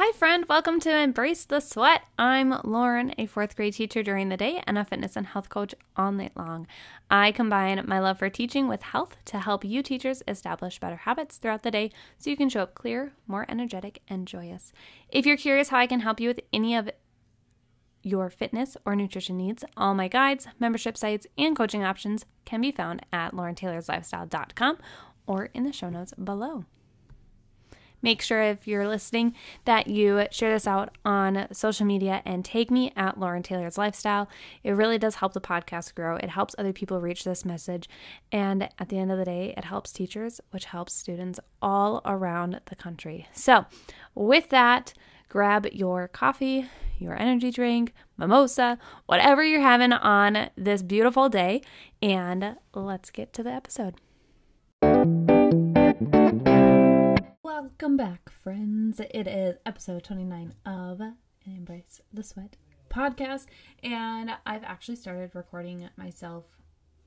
Hi, friend. Welcome to Embrace the Sweat. I'm Lauren, a fourth grade teacher during the day and a fitness and health coach all night long. I combine my love for teaching with health to help you teachers establish better habits throughout the day so you can show up clear, more energetic, and joyous. If you're curious how I can help you with any of your fitness or nutrition needs, all my guides, membership sites, and coaching options can be found at laurentaylorslifestyle.com or in the show notes below. Make sure if you're listening that you share this out on social media and tag me at Lauren Taylor's Lifestyle. It really does help the podcast grow. It helps other people reach this message. And at the end of the day, it helps teachers, which helps students all around the country. So, with that, grab your coffee, your energy drink, mimosa, whatever you're having on this beautiful day, and let's get to the episode. Back, friends. It is episode 29 of Embrace the Sweat podcast, and I've actually started recording myself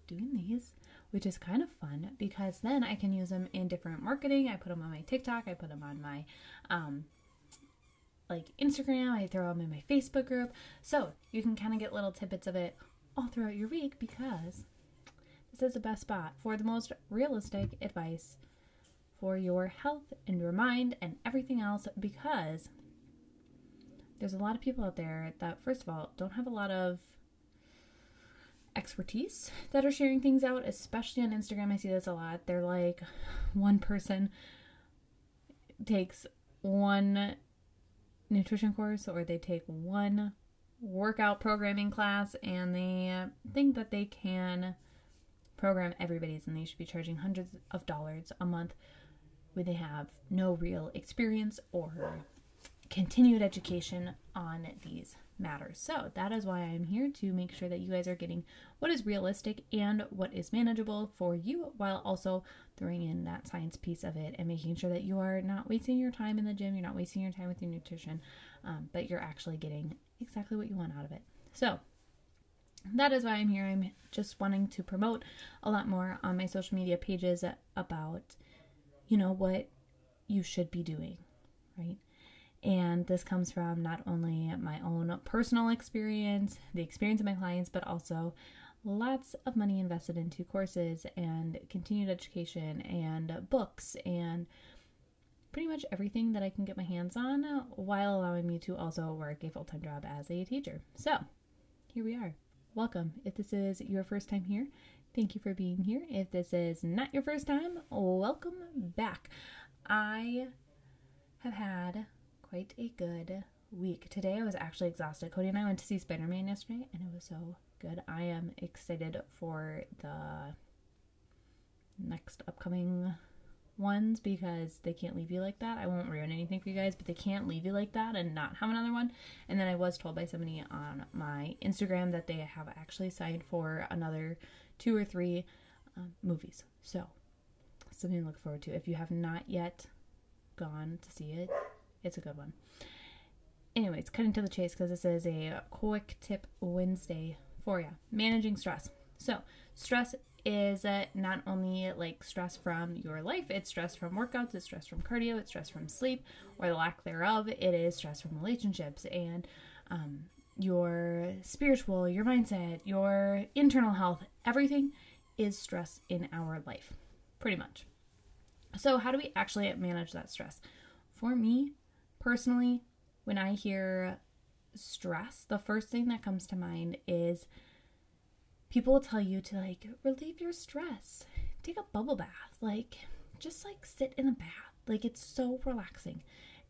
doing these, which is kind of fun because then I can use them in different marketing. I put them on my TikTok, I put them on my um, like Instagram, I throw them in my Facebook group. So you can kind of get little tidbits of it all throughout your week because this is the best spot for the most realistic advice for your health and your mind and everything else because there's a lot of people out there that, first of all, don't have a lot of expertise that are sharing things out, especially on Instagram. I see this a lot. They're like, one person takes one nutrition course or they take one workout programming class and they think that they can program everybody's and they should be charging hundreds of dollars a month when they have no real experience or continued education on these matters. So, that is why I'm here to make sure that you guys are getting what is realistic and what is manageable for you while also throwing in that science piece of it and making sure that you are not wasting your time in the gym, you're not wasting your time with your nutrition, um, but you're actually getting exactly what you want out of it. So, that is why I'm here. I'm just wanting to promote a lot more on my social media pages about you know, what you should be doing, right? And this comes from not only my own personal experience, the experience of my clients, but also lots of money invested into courses and continued education and books and pretty much everything that I can get my hands on while allowing me to also work a full time job as a teacher. So here we are. Welcome. If this is your first time here, Thank you for being here. If this is not your first time, welcome back. I have had quite a good week. Today I was actually exhausted. Cody and I went to see Spider Man yesterday, and it was so good. I am excited for the next upcoming ones because they can't leave you like that. I won't ruin anything for you guys, but they can't leave you like that and not have another one. And then I was told by somebody on my Instagram that they have actually signed for another two or three um, movies. So, something to look forward to. If you have not yet gone to see it, it's a good one. Anyways, cutting to the chase because this is a quick tip Wednesday for you. Managing stress. So, stress is uh, not only like stress from your life, it's stress from workouts, it's stress from cardio, it's stress from sleep or the lack thereof. It is stress from relationships and um, your spiritual, your mindset, your internal health, everything is stress in our life, pretty much. So, how do we actually manage that stress? For me personally, when I hear stress, the first thing that comes to mind is people will tell you to like relieve your stress, take a bubble bath, like just like sit in a bath. Like it's so relaxing.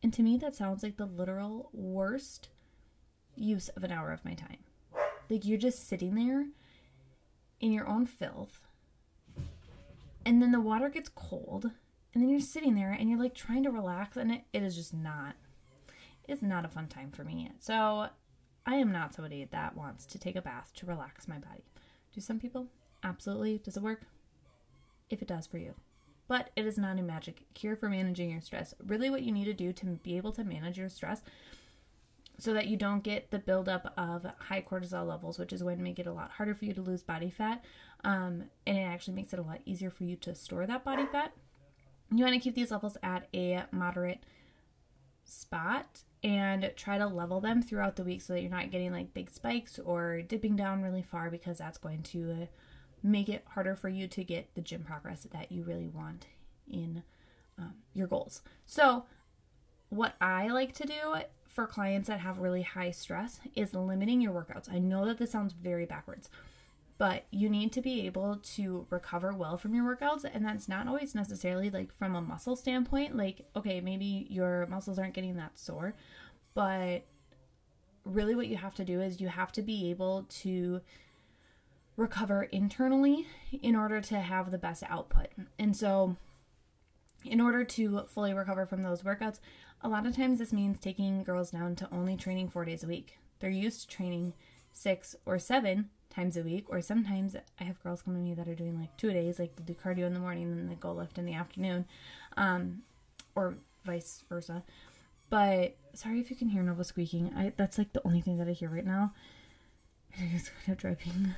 And to me, that sounds like the literal worst use of an hour of my time. Like you're just sitting there in your own filth, and then the water gets cold, and then you're sitting there and you're like trying to relax, and it, it is just not. It's not a fun time for me. So I am not somebody that wants to take a bath to relax my body. Do some people? Absolutely. Does it work? If it does for you. But it is not a magic cure for managing your stress. Really, what you need to do to be able to manage your stress so that you don't get the buildup of high cortisol levels, which is going to make it a lot harder for you to lose body fat. Um, and it actually makes it a lot easier for you to store that body fat. You want to keep these levels at a moderate spot and try to level them throughout the week so that you're not getting like big spikes or dipping down really far because that's going to make it harder for you to get the gym progress that you really want in um, your goals. So, what I like to do for clients that have really high stress is limiting your workouts. I know that this sounds very backwards, but you need to be able to recover well from your workouts. And that's not always necessarily like from a muscle standpoint. Like, okay, maybe your muscles aren't getting that sore, but really what you have to do is you have to be able to recover internally in order to have the best output. And so, in order to fully recover from those workouts, a lot of times this means taking girls down to only training four days a week. They're used to training six or seven times a week, or sometimes I have girls come to me that are doing like two days, like they do cardio in the morning and then they go lift in the afternoon, um, or vice versa. But sorry if you can hear Nova squeaking. I that's like the only thing that I hear right now. It's kind of driving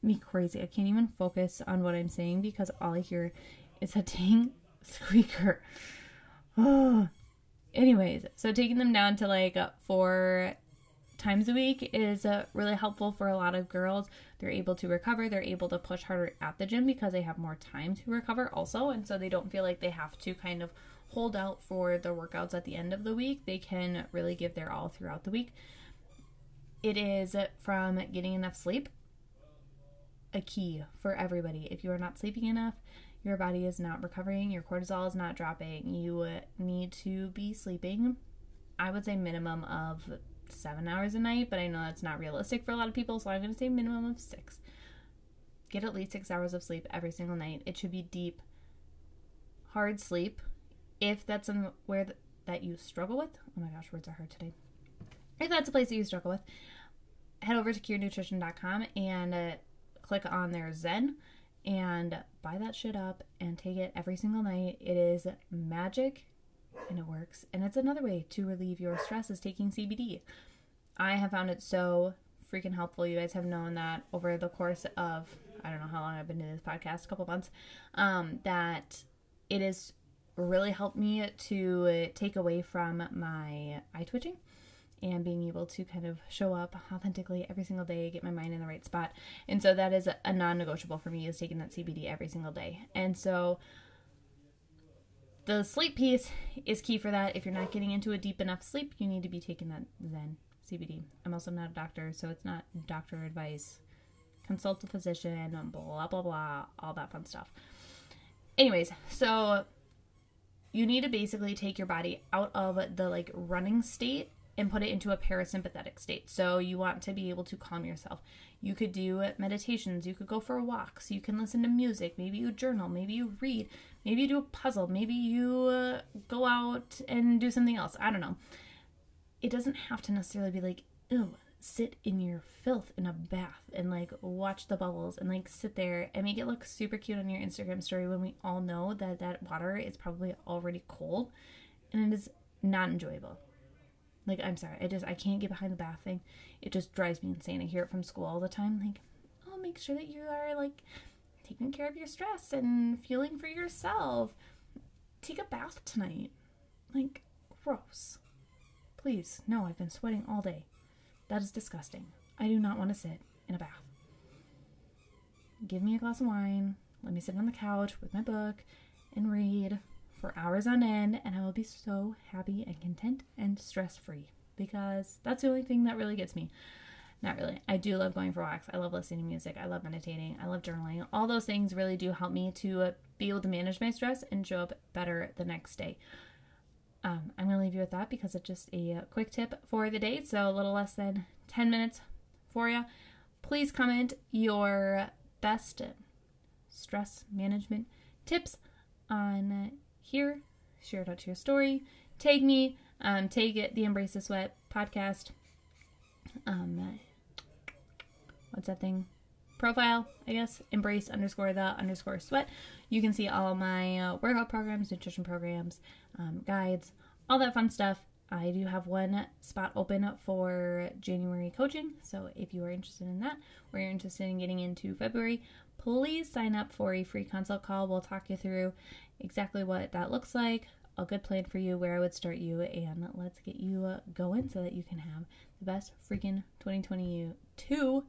me crazy. I can't even focus on what I'm saying because all I hear is a dang squeaker. Oh. Anyways, so taking them down to like four times a week is uh, really helpful for a lot of girls. They're able to recover, they're able to push harder at the gym because they have more time to recover, also. And so they don't feel like they have to kind of hold out for the workouts at the end of the week. They can really give their all throughout the week. It is from getting enough sleep, a key for everybody. If you are not sleeping enough, your body is not recovering, your cortisol is not dropping. You need to be sleeping, I would say, minimum of seven hours a night, but I know that's not realistic for a lot of people, so I'm going to say minimum of six. Get at least six hours of sleep every single night. It should be deep, hard sleep. If that's somewhere that, you struggle with, oh my gosh, words are hard today. If that's a place that you struggle with, head over to curenutrition.com and uh, click on their Zen and buy that shit up and take it every single night. It is magic and it works. And it's another way to relieve your stress is taking CBD. I have found it so freaking helpful. You guys have known that over the course of I don't know how long I've been doing this podcast, a couple months, um, that it has really helped me to take away from my eye twitching and being able to kind of show up authentically every single day, get my mind in the right spot. And so that is a non negotiable for me is taking that CBD every single day. And so the sleep piece is key for that. If you're not getting into a deep enough sleep, you need to be taking that Zen CBD. I'm also not a doctor, so it's not doctor advice. Consult a physician, blah, blah, blah, all that fun stuff. Anyways, so you need to basically take your body out of the like running state and put it into a parasympathetic state. So you want to be able to calm yourself. You could do meditations, you could go for walks, you can listen to music, maybe you journal, maybe you read, maybe you do a puzzle, maybe you uh, go out and do something else. I don't know. It doesn't have to necessarily be like, ew, sit in your filth in a bath and like watch the bubbles and like sit there and make it look super cute on your Instagram story when we all know that that water is probably already cold and it is not enjoyable. Like, I'm sorry, I just I can't get behind the bath thing. It just drives me insane. I hear it from school all the time. Like, oh, make sure that you are like taking care of your stress and feeling for yourself. Take a bath tonight. Like, gross. Please, no, I've been sweating all day. That is disgusting. I do not want to sit in a bath. Give me a glass of wine. Let me sit on the couch with my book and read for hours on end, and I will be so happy and content and stress free because that's the only thing that really gets me. Not really. I do love going for walks. I love listening to music. I love meditating. I love journaling. All those things really do help me to be able to manage my stress and show up better the next day. Um, I'm going to leave you with that because it's just a quick tip for the day. So a little less than 10 minutes for you. Please comment your best stress management tips on here, share it out to your story, tag me, um, tag it, the Embrace the Sweat podcast. Um, what's that thing? Profile, I guess. Embrace underscore the underscore sweat. You can see all my uh, workout programs, nutrition programs, um, guides, all that fun stuff. I do have one spot open for January coaching. So if you are interested in that or you're interested in getting into February, please sign up for a free consult call. We'll talk you through exactly what that looks like, a good plan for you, where I would start you, and let's get you uh, going so that you can have the best freaking 2022